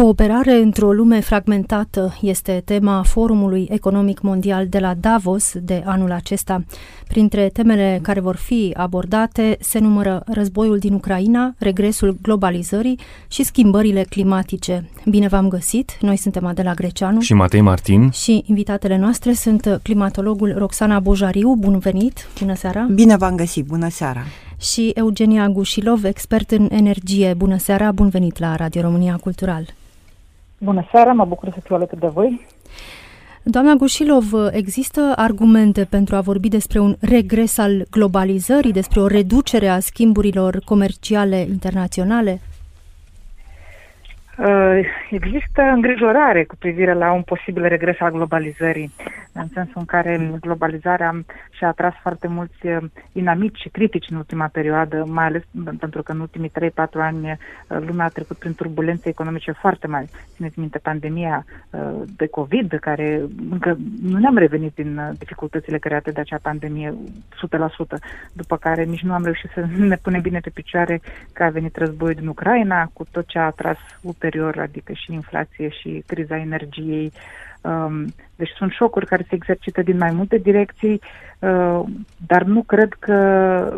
Cooperare într-o lume fragmentată este tema Forumului Economic Mondial de la Davos de anul acesta. Printre temele care vor fi abordate se numără războiul din Ucraina, regresul globalizării și schimbările climatice. Bine v-am găsit! Noi suntem Adela Greceanu și Matei Martin și invitatele noastre sunt climatologul Roxana Bojariu. Bun venit! Bună seara! Bine v-am găsit! Bună seara! Și Eugenia Gușilov, expert în energie. Bună seara! Bun venit la Radio România Cultural! Bună seara, mă bucur să fiu alături de voi. Doamna Gușilov, există argumente pentru a vorbi despre un regres al globalizării, despre o reducere a schimburilor comerciale internaționale? Uh, există îngrijorare cu privire la un posibil regres al globalizării, în sensul în care globalizarea și-a atras foarte mulți uh, inamici și critici în ultima perioadă, mai ales pentru că în ultimii 3-4 ani uh, lumea a trecut prin turbulențe economice foarte mari. Țineți minte pandemia de COVID, care încă nu ne-am revenit din dificultățile create de acea pandemie 100%, după care nici nu am reușit să ne punem bine pe picioare că a venit războiul din Ucraina, cu tot ce a atras ulterior, adică și inflație și criza energiei. Um, deci sunt șocuri care se exercită din mai multe direcții, uh, dar nu cred că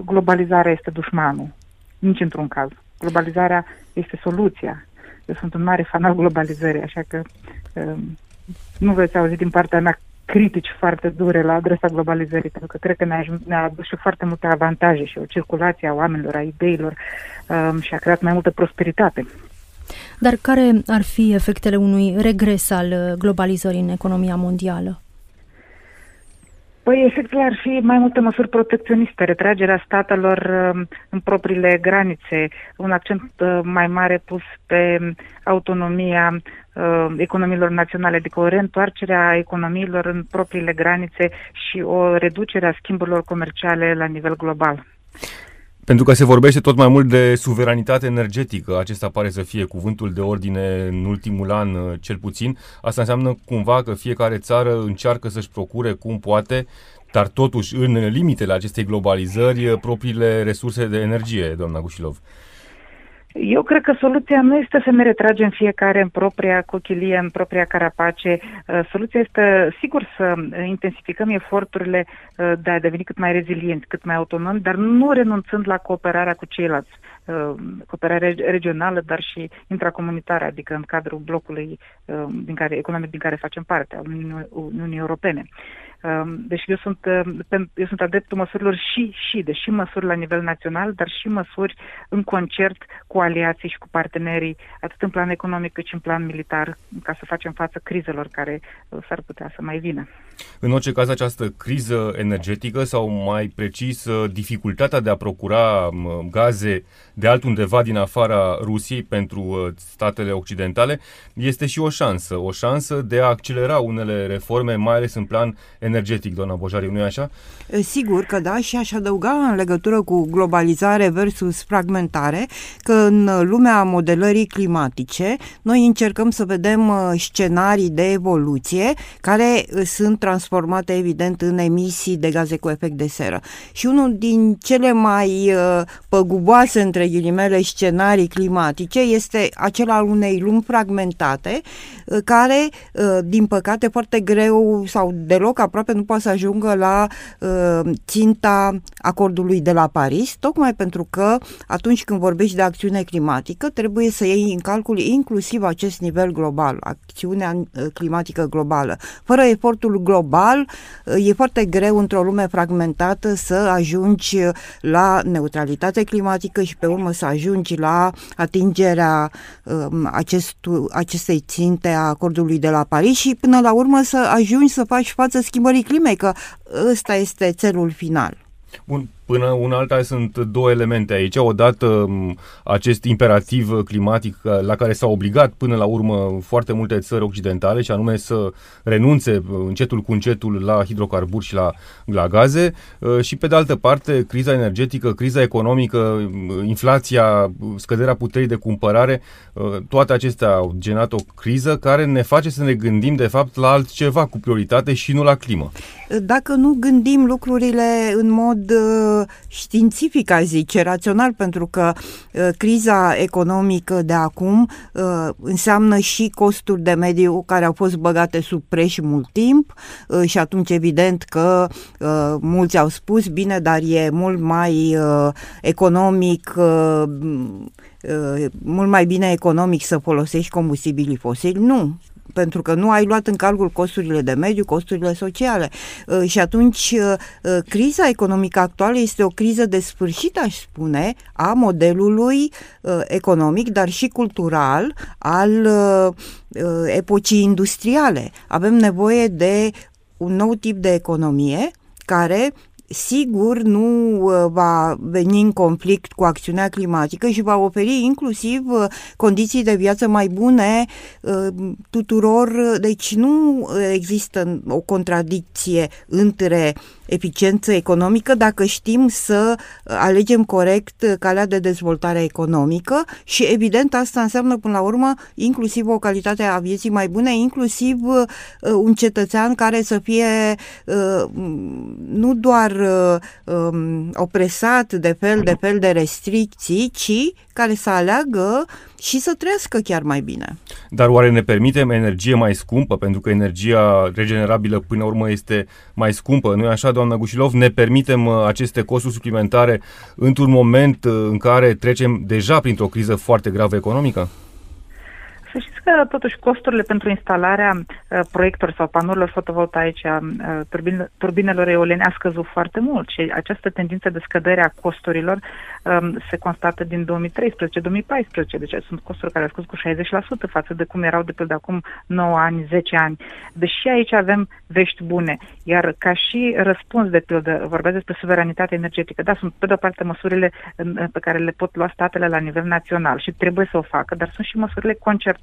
globalizarea este dușmanul, nici într-un caz. Globalizarea este soluția. Eu sunt un mare fan al globalizării, așa că um, nu veți auzi din partea mea critici foarte dure la adresa globalizării, pentru că cred că ne-a, ne-a adus și foarte multe avantaje și o circulație a oamenilor, a ideilor um, și a creat mai multă prosperitate. Dar care ar fi efectele unui regres al uh, globalizării în economia mondială? Păi efectele ar fi mai multe măsuri protecționiste, retragerea statelor um, în propriile granițe, un accent uh, mai mare pus pe autonomia uh, economiilor naționale, adică o reîntoarcere a economiilor în propriile granițe și o reducere a schimburilor comerciale la nivel global. Pentru că se vorbește tot mai mult de suveranitate energetică, acesta pare să fie cuvântul de ordine în ultimul an, uh, cel puțin. Asta înseamnă cumva că fiecare țară încearcă să-și procure cum poate, dar totuși în limitele acestei globalizări, uh, propriile resurse de energie, doamna Gușilov. Eu cred că soluția nu este să ne retragem fiecare în propria cochilie, în propria carapace. Uh, soluția este, sigur, să intensificăm eforturile uh, de a deveni cât mai rezilienți, cât mai autonomi, dar nu renunțând la cooperarea cu ceilalți. Uh, cooperare regională, dar și intracomunitară, adică în cadrul blocului din care, economic din care facem parte, al Uniunii, Uniunii Europene. Deci eu sunt, eu sunt adeptul măsurilor și, și, deși măsuri la nivel național, dar și măsuri în concert cu aliații și cu partenerii, atât în plan economic cât și în plan militar, ca să facem față crizelor care uh, s-ar putea să mai vină. În orice caz, această criză energetică sau mai precis uh, dificultatea de a procura gaze de altundeva din afara Rusiei pentru uh, statele occidentale este și o șansă, o șansă de a accelera unele reforme, mai ales în plan energetic, doamna Bojariu, nu-i așa? Sigur că da și aș adăuga în legătură cu globalizare versus fragmentare că în lumea modelării climatice noi încercăm să vedem uh, scenarii de evoluție care uh, sunt transformate evident în emisii de gaze cu efect de seră. Și unul din cele mai uh, păguboase între ghilimele scenarii climatice este acela al unei lumi fragmentate care din păcate foarte greu sau deloc aproape nu poate să ajungă la ținta acordului de la Paris, tocmai pentru că atunci când vorbești de acțiune climatică, trebuie să iei în calcul inclusiv acest nivel global, acțiunea uh, climatică globală. Fără efortul global, uh, e foarte greu într-o lume fragmentată să ajungi la neutralitate climatică și pe urmă să ajungi la atingerea um, acestu, acestei ținte a acordului de la Paris și până la urmă să ajungi să faci față schimbării climei, că ăsta este țelul final. Bun, Până una alta sunt două elemente aici. Odată acest imperativ climatic uh, la care s-au obligat până la urmă foarte multe țări occidentale și anume să renunțe uh, încetul cu încetul la hidrocarburi și la, la gaze uh, și pe de altă parte criza energetică, criza economică, inflația, scăderea puterii de cumpărare, toate acestea au generat o criză care ne face să ne gândim de fapt la altceva cu prioritate și nu la climă. Dacă nu gândim lucrurile în mod uh, științific, aș zice, rațional, pentru că uh, criza economică de acum uh, înseamnă și costuri de mediu care au fost băgate sub preș mult timp uh, și atunci evident că uh, mulți au spus, bine, dar e mult mai uh, economic uh, uh, mult mai bine economic să folosești combustibilii fosili. Nu, pentru că nu ai luat în calcul costurile de mediu, costurile sociale. Uh, și atunci, uh, uh, criza economică actuală este o criză de sfârșit, aș spune, a modelului economic, dar și cultural al epocii industriale. Avem nevoie de un nou tip de economie care sigur nu uh, va veni în conflict cu acțiunea climatică și va oferi inclusiv uh, condiții de viață mai bune uh, tuturor. Deci nu există o contradicție între eficiență economică dacă știm să alegem corect calea de dezvoltare economică și evident asta înseamnă până la urmă inclusiv o calitate a vieții mai bune, inclusiv un cetățean care să fie nu doar um, opresat de fel de fel de restricții, ci care să aleagă și să trăiască chiar mai bine. Dar oare ne permitem energie mai scumpă? Pentru că energia regenerabilă până la urmă este mai scumpă. Nu așa, doamna Gușilov? Ne permitem uh, aceste costuri suplimentare într-un moment uh, în care trecem deja printr-o criză foarte gravă economică? Să știți că totuși costurile pentru instalarea uh, proiector sau panourilor fotovoltaice a uh, turbin, turbinelor eoliene a scăzut foarte mult și această tendință de scădere a costurilor um, se constată din 2013-2014, deci sunt costuri care au scăzut cu 60% față de cum erau de pe de acum 9 ani, 10 ani. Deși aici avem vești bune, iar ca și răspuns de pildă, vorbesc despre suveranitate energetică, da, sunt pe de o parte măsurile pe care le pot lua statele la nivel național și trebuie să o facă, dar sunt și măsurile concertate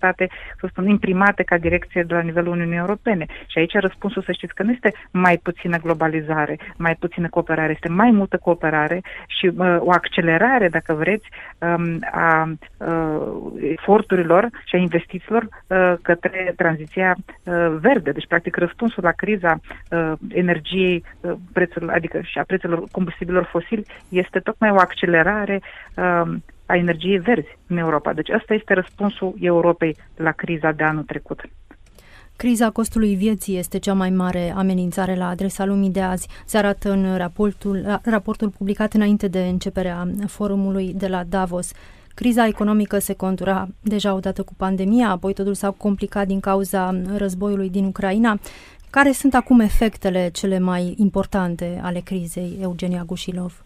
să spun, imprimate ca direcție de la nivelul Uniunii Europene. Și aici răspunsul, să știți că nu este mai puțină globalizare, mai puțină cooperare, este mai multă cooperare și uh, o accelerare, dacă vreți, um, a uh, eforturilor și a investițiilor uh, către tranziția uh, verde. Deci, practic, răspunsul la criza uh, energiei, uh, prețul, adică și a prețurilor combustibilor fosili, este tocmai o accelerare uh, a energiei verzi în Europa. Deci ăsta este răspunsul Europei la criza de anul trecut. Criza costului vieții este cea mai mare amenințare la adresa lumii de azi. Se arată în raportul, raportul publicat înainte de începerea forumului de la Davos. Criza economică se contura deja odată cu pandemia, apoi totul s-a complicat din cauza războiului din Ucraina. Care sunt acum efectele cele mai importante ale crizei, Eugenia Gușilov?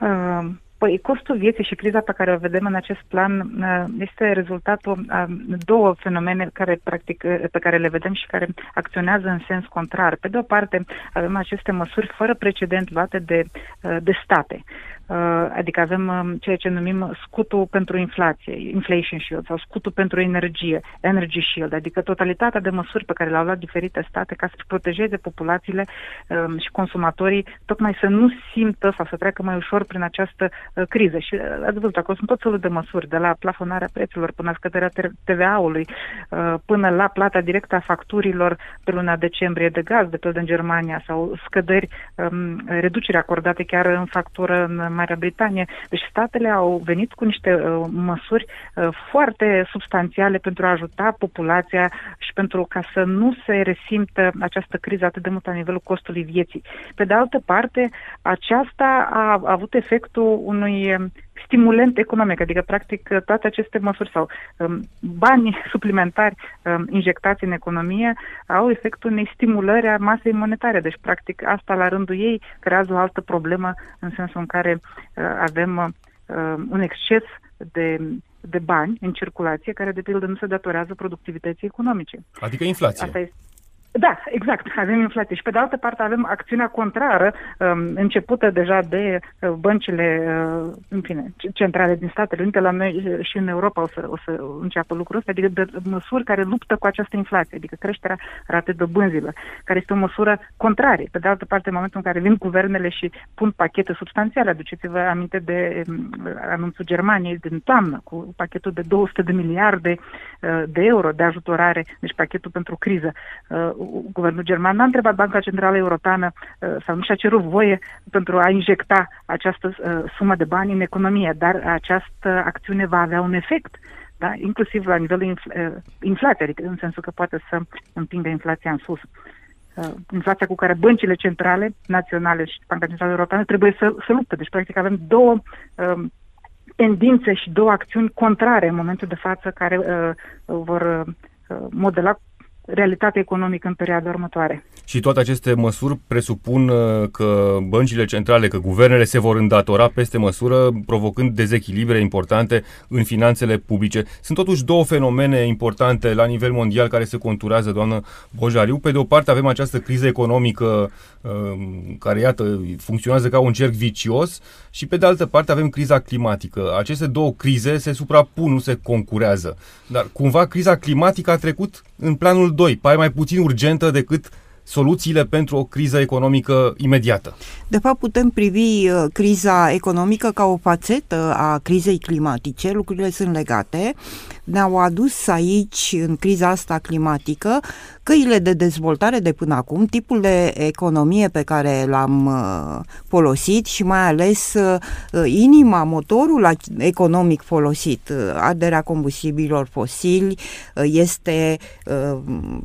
Uh, Păi costul vieții și criza pe care o vedem în acest plan uh, este rezultatul a două fenomene care, practic, uh, pe care le vedem și care acționează în sens contrar. Pe de o parte, avem aceste măsuri fără precedent luate de, uh, de state. Uh, adică avem um, ceea ce numim scutul pentru inflație, inflation shield, sau scutul pentru energie, energy shield, adică totalitatea de măsuri pe care le-au luat diferite state ca să protejeze populațiile um, și consumatorii, tocmai să nu simtă sau să treacă mai ușor prin această uh, criză. Și uh, ați văzut, acolo sunt tot felul de măsuri, de la plafonarea prețurilor până la scăderea TVA-ului, până la plata directă a facturilor pe luna decembrie de gaz, de pildă în Germania, sau scăderi, um, reduceri acordate chiar în factură în Marea Britanie. Deci statele au venit cu niște uh, măsuri uh, foarte substanțiale pentru a ajuta populația și pentru ca să nu se resimtă această criză atât de mult la nivelul costului vieții. Pe de altă parte, aceasta a avut efectul unui um, stimulent economic, adică practic toate aceste măsuri sau um, bani suplimentari um, injectați în economie au efectul unei stimulări a masei monetare. Deci practic asta la rândul ei creează o altă problemă în sensul în care uh, avem uh, un exces de de bani în circulație care de pildă nu se datorează productivității economice. Adică inflație. Asta este da, exact. Avem inflație. Și pe de altă parte avem acțiunea contrară, um, începută deja de uh, băncile, uh, în fine, centrale din Statele Unite, la noi și în Europa o să, o să înceapă lucrul ăsta, adică de măsuri care luptă cu această inflație, adică creșterea ratei dobânzilor, care este o măsură contrarie. Pe de altă parte, în momentul în care vin guvernele și pun pachete substanțiale, aduceți-vă aminte de um, anunțul Germaniei din toamnă, cu pachetul de 200 de miliarde de euro de ajutorare, deci pachetul pentru criză. Guvernul german n-a întrebat Banca Centrală Europeană sau nu și-a cerut voie pentru a injecta această sumă de bani în economie, dar această acțiune va avea un efect da? inclusiv la nivelul infl- inflației, adică în sensul că poate să împingă inflația în sus. Uh, inflația cu care băncile centrale naționale și Banca Centrală Europeană trebuie să, să luptă. Deci, practic, avem două uh, tendințe și două acțiuni contrare în momentul de față care uh, vor uh, modela realitatea economică în perioada următoare. Și toate aceste măsuri presupun uh, că băncile centrale, că guvernele se vor îndatora peste măsură, provocând dezechilibre importante în finanțele publice. Sunt totuși două fenomene importante la nivel mondial care se conturează, doamnă Bojariu. Pe de o parte avem această criză economică uh, care, iată, funcționează ca un cerc vicios și pe de altă parte avem criza climatică. Aceste două crize se suprapun, nu se concurează. Dar cumva criza climatică a trecut în planul 2, pare mai puțin urgentă decât soluțiile pentru o criză economică imediată. De fapt, putem privi uh, criza economică ca o fațetă a crizei climatice, lucrurile sunt legate. Ne-au adus aici, în criza asta climatică, căile de dezvoltare de până acum, tipul de economie pe care l-am uh, folosit și mai ales uh, inima, motorul economic folosit, arderea combustibilor fosili, este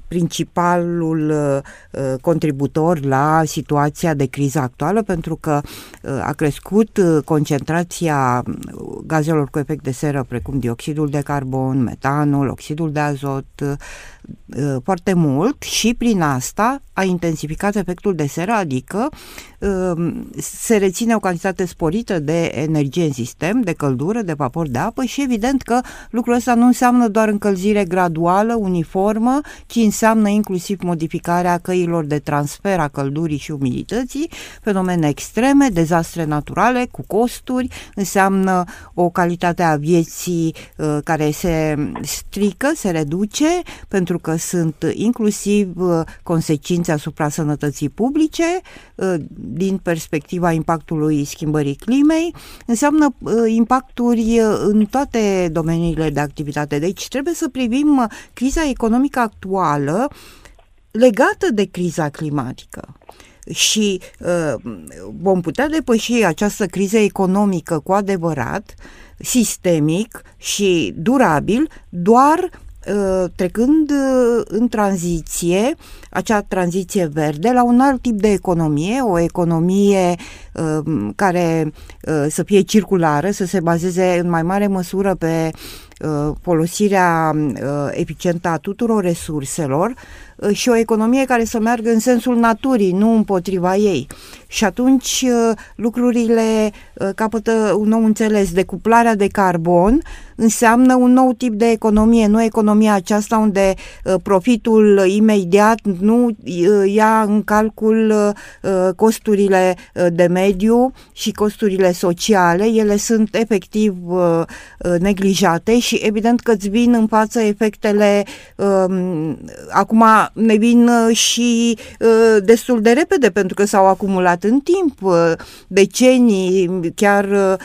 principalul contributor la situația de criză actuală pentru că a crescut concentrația gazelor cu efect de seră precum dioxidul de carbon, metanul, oxidul de azot Uh, foarte mult și prin asta a intensificat efectul de seră, adică uh, se reține o cantitate sporită de energie în sistem, de căldură, de vapor de apă și evident că lucrul ăsta nu înseamnă doar încălzire graduală, uniformă, ci înseamnă inclusiv modificarea căilor de transfer a căldurii și umidității, fenomene extreme, dezastre naturale cu costuri, înseamnă o calitate a vieții uh, care se strică, se reduce, pentru că sunt inclusiv uh, consecințe asupra sănătății publice uh, din perspectiva impactului schimbării climei, înseamnă uh, impacturi în toate domeniile de activitate. Deci trebuie să privim criza economică actuală legată de criza climatică și uh, vom putea depăși această criză economică cu adevărat, sistemic și durabil, doar Uh, trecând uh, în tranziție, acea tranziție verde, la un alt tip de economie, o economie uh, care să fie circulară, să se bazeze în mai mare măsură pe folosirea eficientă a tuturor resurselor, Uh, și o economie care să meargă în sensul naturii, nu împotriva ei. Și atunci uh, lucrurile uh, capătă un nou înțeles. Decuplarea de carbon înseamnă un nou tip de economie, nu economia aceasta unde profitul imediat nu ia în calcul costurile de mediu și costurile sociale. Ele sunt efectiv neglijate și evident că îți vin în față efectele um, acum ne vin uh, și uh, destul de repede pentru că s-au acumulat în timp uh, decenii, chiar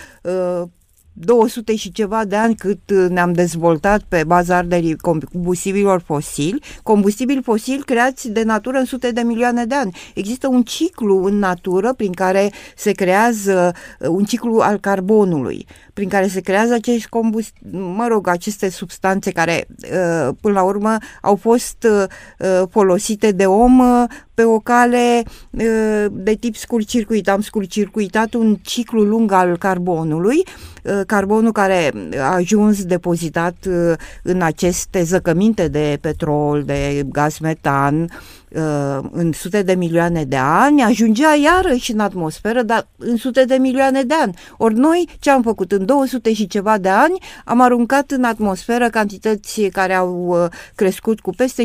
200 și ceva de ani cât ne-am dezvoltat pe baza arderii combustibilor fosili, combustibili fosili creați de natură în sute de milioane de ani. Există un ciclu în natură prin care se creează un ciclu al carbonului prin care se creează acești combust, mă rog, aceste substanțe care uh, până la urmă au fost uh, folosite de om uh, pe o cale de tip scurt-circuit. Am scurt-circuitat un ciclu lung al carbonului, carbonul care a ajuns depozitat în aceste zăcăminte de petrol, de gaz metan, Uh, în sute de milioane de ani, ajungea iarăși în atmosferă, dar în sute de milioane de ani. Ori noi ce am făcut? În 200 și ceva de ani am aruncat în atmosferă cantități care au uh, crescut cu peste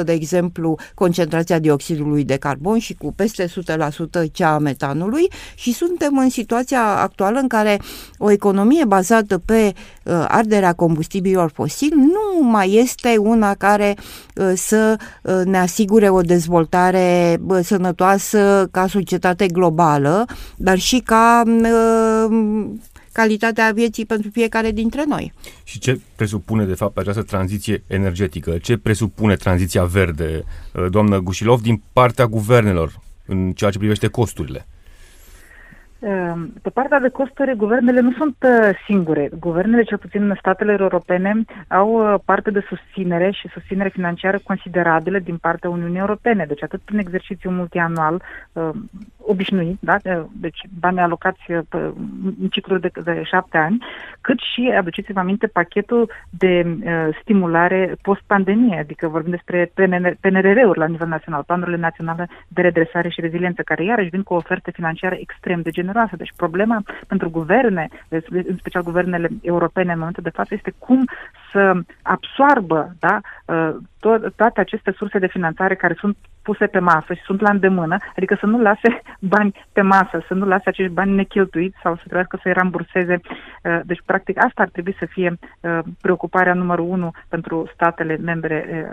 50%, de exemplu, concentrația dioxidului de carbon și cu peste 100% cea a metanului și suntem în situația actuală în care o economie bazată pe uh, arderea combustibilor fosili nu mai este una care uh, să uh, ne asigure asigure o dezvoltare bă, sănătoasă ca societate globală, dar și ca calitatea vieții pentru fiecare dintre noi. Și ce presupune, de fapt, această tranziție energetică? Ce presupune tranziția verde, doamnă Gușilov, din partea guvernelor în ceea ce privește costurile? Ehm, pe partea de costuri, guvernele nu sunt uh, singure. Guvernele, cel puțin în statele europene, au uh, parte de susținere și susținere financiară considerabilă din partea Uniunii Europene. Deci atât prin exercițiu multianual uh, obișnuit, da? deci bani alocați în cicluri de, de șapte ani, cât și, aduceți-vă aminte, pachetul de uh, stimulare post-pandemie, adică vorbim despre PNRR-uri la nivel național, planurile naționale de redresare și reziliență, care iarăși vin cu o ofertă financiară extrem de generoasă generoasă. Deci problema pentru guverne, în special guvernele europene în momentul de față, este cum să absoarbă da, ă, to- toate aceste surse de finanțare care sunt puse pe masă și sunt la îndemână, adică să nu lase bani pe masă, să nu lase acești bani necheltuiți sau să trebuiască să-i ramburseze. Ă, deci, practic, asta ar trebui să fie ă, preocuparea numărul unu pentru statele membre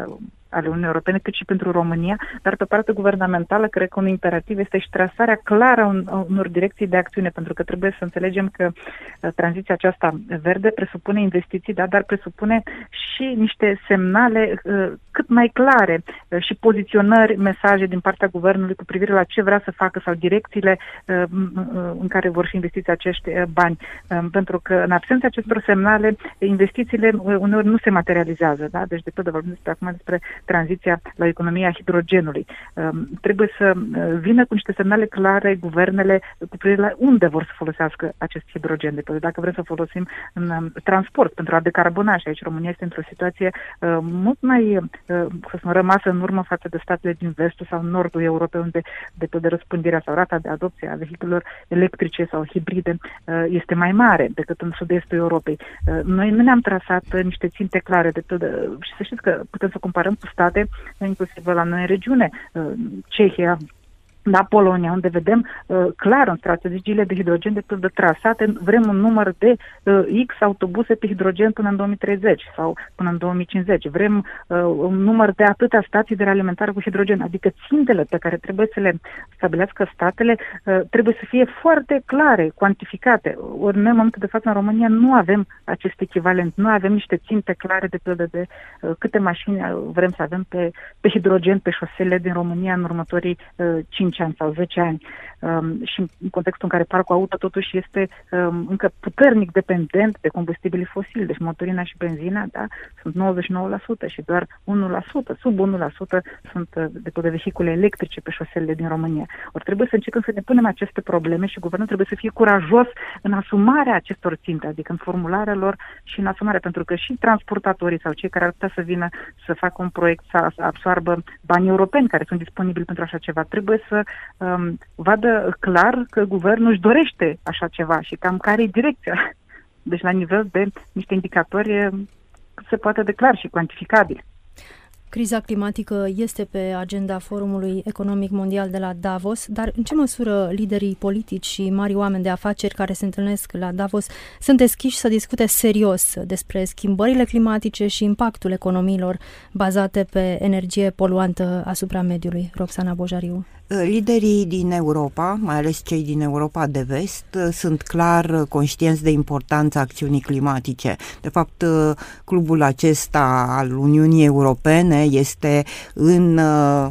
ale Uniunii Europene, cât și pentru România, dar pe partea guvernamentală, cred că un imperativ este și trasarea clară a unor direcții de acțiune, pentru că trebuie să înțelegem că uh, tranziția aceasta verde presupune investiții, da, dar presupune și niște semnale uh, cât mai clare uh, și poziționări, mesaje din partea guvernului cu privire la ce vrea să facă sau direcțiile în care vor fi investiți acești bani. Pentru că în absența acestor semnale, investițiile uneori nu se materializează. Da? Deci, de pildă, vorbim despre acum despre tranziția la economia hidrogenului. Um, trebuie să uh, vină cu niște semnale clare guvernele cu privire la unde vor să folosească acest hidrogen. De dacă vrem să folosim în um, transport pentru a decarbona și aici România este într-o situație uh, mult mai, uh, să spun, rămasă în urmă față de statele din vestul sau nordul Europei, unde de pe de răspândirea sau rata de adopție a vehiculelor electrice sau hibride este mai mare decât în sud-estul Europei. Noi nu ne-am trasat niște ținte clare de pildă, și să știți că putem să comparăm cu state, inclusiv la noi în regiune, uh, Cehia, la Polonia, unde vedem uh, clar în strategiile de hidrogen de pildă trasate, vrem un număr de uh, X autobuse pe hidrogen până în 2030 sau până în 2050. Vrem uh, un număr de atâtea stații de realimentare cu hidrogen, adică țintele pe care trebuie să le stabilească statele uh, trebuie să fie foarte clare, cuantificate. Ori noi, în momentul de față, în România nu avem acest echivalent, nu avem niște ținte clare de pildă de uh, câte mașini vrem să avem pe, pe hidrogen pe șosele din România în următorii uh, 5 5 ani sau 10 ani um, și în contextul în care parcul auto totuși este um, încă puternic dependent de combustibili fosili, deci motorina și benzina, da, sunt 99% și doar 1%, sub 1% sunt uh, de, de vehicule electrice pe șoselele din România. Ori trebuie să încercăm să ne punem aceste probleme și guvernul trebuie să fie curajos în asumarea acestor ținte, adică în formularea lor și în asumarea, pentru că și transportatorii sau cei care ar putea să vină să facă un proiect, să absoarbă banii europeni care sunt disponibili pentru așa ceva, trebuie să um, vadă clar că guvernul își dorește așa ceva și cam care e direcția. Deci la nivel de niște indicatori se poate declar și cuantificabil. Criza climatică este pe agenda Forumului Economic Mondial de la Davos, dar în ce măsură liderii politici și mari oameni de afaceri care se întâlnesc la Davos sunt deschiși să discute serios despre schimbările climatice și impactul economiilor bazate pe energie poluantă asupra mediului? Roxana Bojariu. Liderii din Europa, mai ales cei din Europa de vest, sunt clar conștienți de importanța acțiunii climatice. De fapt, clubul acesta al Uniunii Europene este în uh,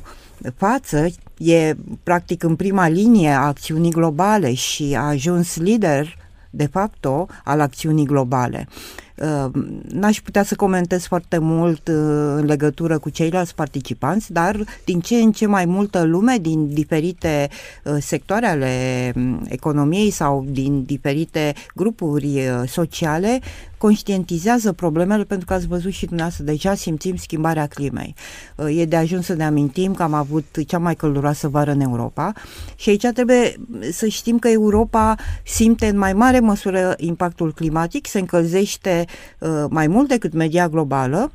față, e practic în prima linie a acțiunii globale și a ajuns lider de fapt al acțiunii globale. Uh, n-aș putea să comentez foarte mult uh, în legătură cu ceilalți participanți, dar din ce în ce mai multă lume din diferite uh, sectoare ale um, economiei sau din diferite grupuri sociale conștientizează problemele pentru că ați văzut și dumneavoastră, deja simțim schimbarea climei. E de ajuns să ne amintim că am avut cea mai călduroasă vară în Europa și aici trebuie să știm că Europa simte în mai mare măsură impactul climatic, se încălzește Uh, mai mult decât media globală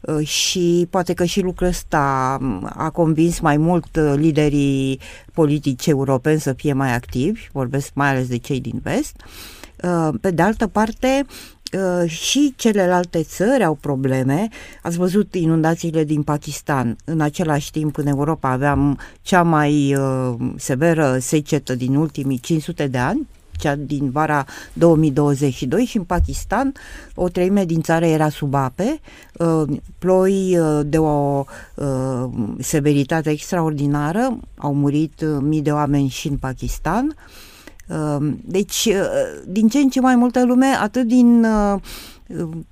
uh, și poate că și lucrul ăsta um, a convins mai mult uh, liderii politici europeni să fie mai activi, vorbesc mai ales de cei din vest. Pe de altă parte, și celelalte țări au probleme. Ați văzut inundațiile din Pakistan. În același timp, în Europa aveam cea mai severă secetă din ultimii 500 de ani cea din vara 2022 și în Pakistan o treime din țară era sub ape, uh, ploi uh, de o uh, severitate extraordinară, au murit mii de oameni și în Pakistan. Deci, din ce în ce mai multă lume, atât din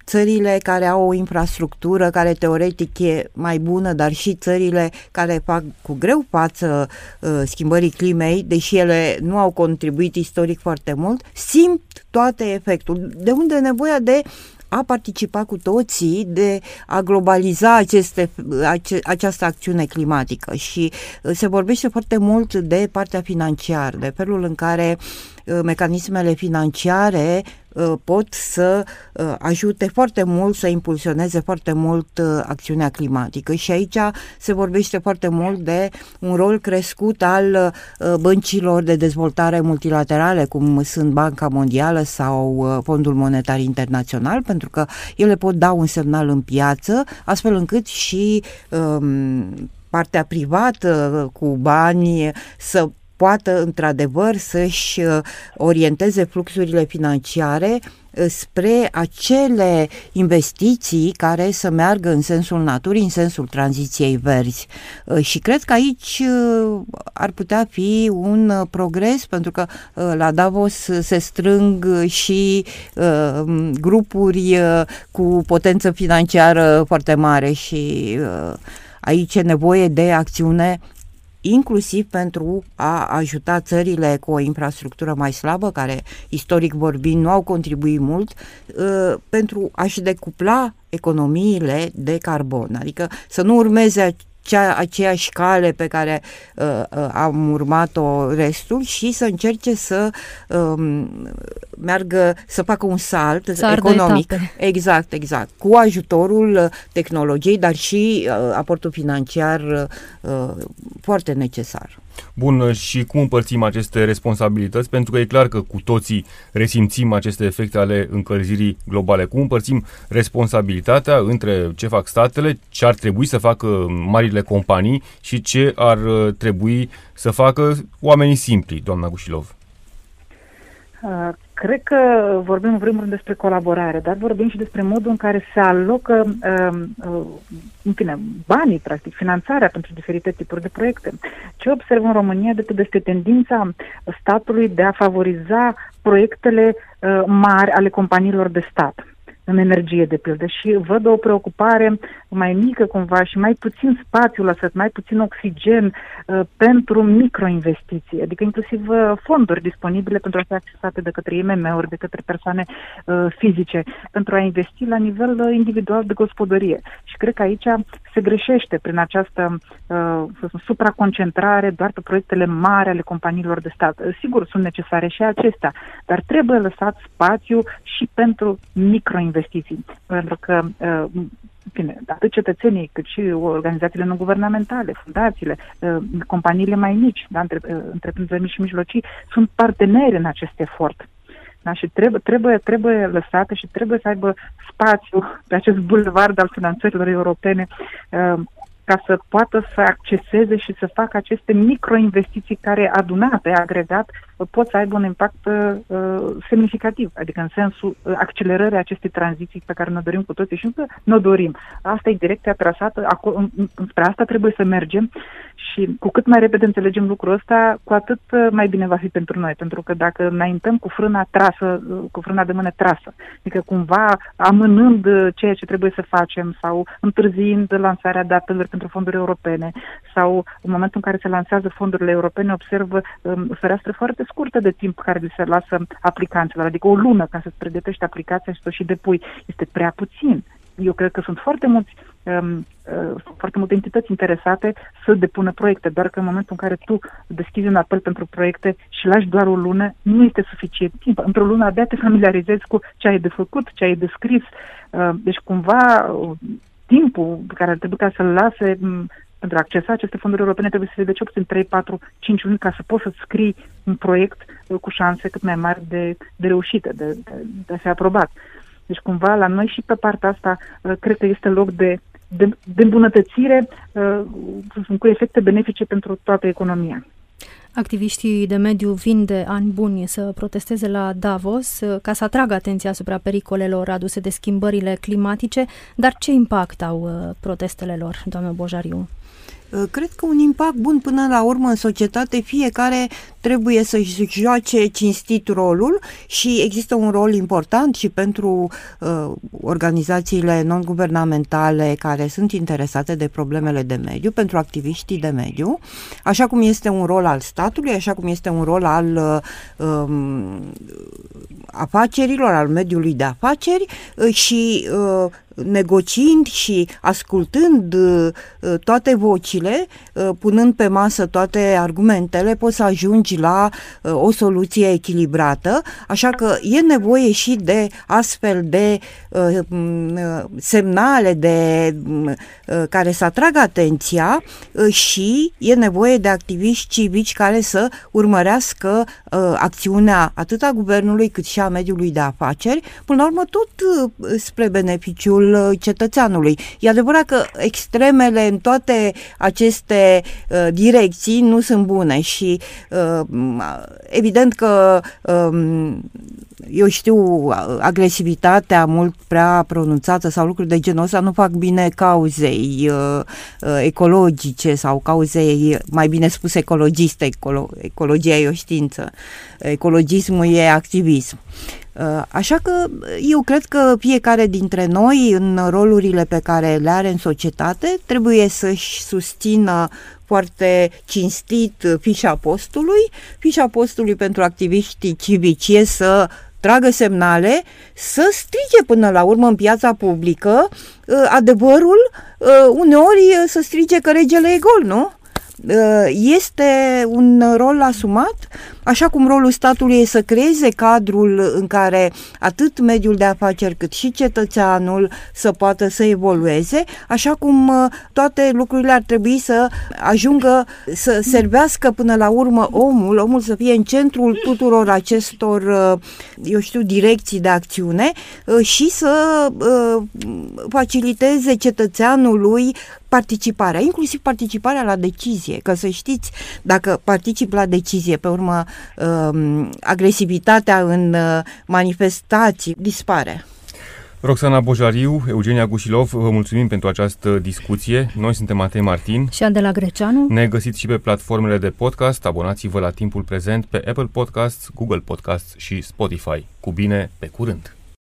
țările care au o infrastructură care teoretic e mai bună, dar și țările care fac cu greu față uh, schimbării climei, deși ele nu au contribuit istoric foarte mult, simt toate efectul. De unde nevoia de a participa cu toții de a globaliza aceste, ace, această acțiune climatică. Și uh, se vorbește foarte mult de partea financiară, de felul în care uh, mecanismele financiare uh, pot să ajute foarte mult, să impulsioneze foarte mult acțiunea climatică. Și aici se vorbește foarte mult de un rol crescut al băncilor de dezvoltare multilaterale, cum sunt Banca Mondială sau Fondul Monetar Internațional, pentru că ele pot da un semnal în piață, astfel încât și um, partea privată cu bani să poată într-adevăr să-și uh, orienteze fluxurile financiare uh, spre acele investiții care să meargă în sensul naturii, în sensul tranziției verzi. Uh, și cred că aici ar putea fi un progres, pentru că la Davos se strâng și grupuri cu potență financiară foarte mare și aici e nevoie de acțiune inclusiv pentru a ajuta țările cu o infrastructură mai slabă, care istoric vorbind nu au contribuit mult, uh, pentru a-și decupla economiile de carbon, adică să nu urmeze cea, aceeași cale pe care uh, uh, am urmat-o restul și să încerce să uh, meargă, să facă un salt Sar economic. Exact, exact. Cu ajutorul tehnologiei, dar și uh, aportul financiar uh, foarte necesar. Bun, și cum împărțim aceste responsabilități? Pentru că e clar că cu toții resimțim aceste efecte ale încălzirii globale. Cum împărțim responsabilitatea între ce fac statele, ce ar trebui să facă marile companii și ce ar trebui să facă oamenii simpli, doamna Gușilov? Uh, cred că vorbim în primul rând despre colaborare, dar vorbim și despre modul în care se alocă uh, uh, în fine, banii, practic, finanțarea pentru diferite tipuri de proiecte. Ce observăm în România de este tendința statului de a favoriza proiectele uh, mari ale companiilor de stat în energie, de pildă, și văd o preocupare mai mică cumva și mai puțin spațiu lăsat, mai puțin oxigen uh, pentru microinvestiții, adică inclusiv uh, fonduri disponibile pentru a fi accesate de către IMM-uri, de către persoane uh, fizice, pentru a investi la nivel uh, individual de gospodărie. Și cred că aici se greșește prin această uh, supraconcentrare doar pe proiectele mari ale companiilor de stat. Uh, sigur, sunt necesare și acestea, dar trebuie lăsat spațiu și pentru microinvestiții, pentru că uh, bine, atât cetățenii cât și organizațiile non-guvernamentale, fundațiile, uh, companiile mai mici, da, între, uh, întreprinderile mici și mijlocii, sunt parteneri în acest efort. Da? Și trebuie, trebuie, trebuie lăsate și trebuie să aibă spațiu pe acest bulevard al finanțărilor europene uh, ca să poată să acceseze și să facă aceste microinvestiții care adunate, agregat, pot să aibă un impact uh, semnificativ, adică în sensul uh, accelerării acestei tranziții pe care ne dorim cu toții și nu ne dorim. Asta e direcția trasată, acolo, spre asta trebuie să mergem și cu cât mai repede înțelegem lucrul ăsta, cu atât uh, mai bine va fi pentru noi, pentru că dacă înaintăm cu frâna trasă, uh, cu frâna de mână trasă, adică cumva amânând uh, ceea ce trebuie să facem sau întârziind lansarea de apeluri pentru fonduri europene sau în momentul în care se lansează fondurile europene observă um, fereastre foarte scurte de timp care li se lasă aplicanților, adică o lună ca să-ți pregătești aplicația și să o și depui. Este prea puțin. Eu cred că sunt foarte mulți um, uh, foarte multe entități interesate să depună proiecte, doar că în momentul în care tu deschizi un apel pentru proiecte și lași doar o lună, nu este suficient timp. Într-o lună abia te familiarizezi cu ce ai de făcut, ce ai de scris. Uh, deci cumva uh, timpul pe care ar trebui ca să-l lase pentru a accesa aceste fonduri europene trebuie să fie de cel puțin 3, 4, 5 luni ca să poți să scrii un proiect uh, cu șanse cât mai mari de, de reușită, de, de, de a fi aprobat. Deci cumva la noi și pe partea asta uh, cred că este loc de, de, de îmbunătățire uh, cu efecte benefice pentru toată economia. Activiștii de mediu vin de ani buni să protesteze la Davos ca să atragă atenția asupra pericolelor aduse de schimbările climatice, dar ce impact au uh, protestele lor, doamnă Bojariu? Uh, cred că un impact bun până la urmă în societate, fiecare trebuie să-și joace cinstit rolul și există un rol important și pentru uh, organizațiile non-guvernamentale care sunt interesate de problemele de mediu, pentru activiștii de mediu, așa cum este un rol al statului, așa cum este un rol al uh, um, afacerilor, al mediului de afaceri uh, și uh, negociind și ascultând uh, toate vocile, punând pe masă toate argumentele, poți să ajungi la o soluție echilibrată, așa că e nevoie și de astfel de semnale de, care să atragă atenția și e nevoie de activiști civici care să urmărească acțiunea atât a guvernului cât și a mediului de afaceri, până la urmă tot spre beneficiul dreptul uh, cetățeanului. E adevărat că extremele în toate aceste uh, direcții nu sunt bune și uh, evident că uh, eu știu, agresivitatea mult prea pronunțată sau lucruri de genul ăsta nu fac bine cauzei uh, uh, ecologice sau cauzei, mai bine spus, ecologiste. Ecolo- ecologia e o știință. Ecologismul e activism. Uh, așa că eu cred că fiecare dintre noi, în rolurile pe care le are în societate, trebuie să-și susțină foarte cinstit fișa postului. Fișa postului pentru activiștii civici e să tragă semnale, să strige până la urmă în piața publică uh, adevărul, uh, uneori să strige că regele e gol, nu? Este un rol asumat Așa cum rolul statului e să creeze cadrul în care atât mediul de afaceri cât și cetățeanul să poată să evolueze, așa cum uh, toate lucrurile ar trebui să ajungă să servească până la urmă omul, omul să fie în centrul tuturor acestor, uh, eu știu, direcții de acțiune uh, și să faciliteze cetățeanului participarea, inclusiv participarea la decizie, că să știți, dacă particip la decizie, pe urmă uh, agresivitatea în uh, manifestații dispare. Roxana Bojariu, Eugenia Gușilov, vă mulțumim pentru această discuție. Noi suntem Matei Martin și Adela Greceanu. Ne găsiți și pe platformele de podcast. Abonați-vă la timpul prezent pe Apple Podcasts, Google Podcasts și Spotify. Cu bine, pe curând!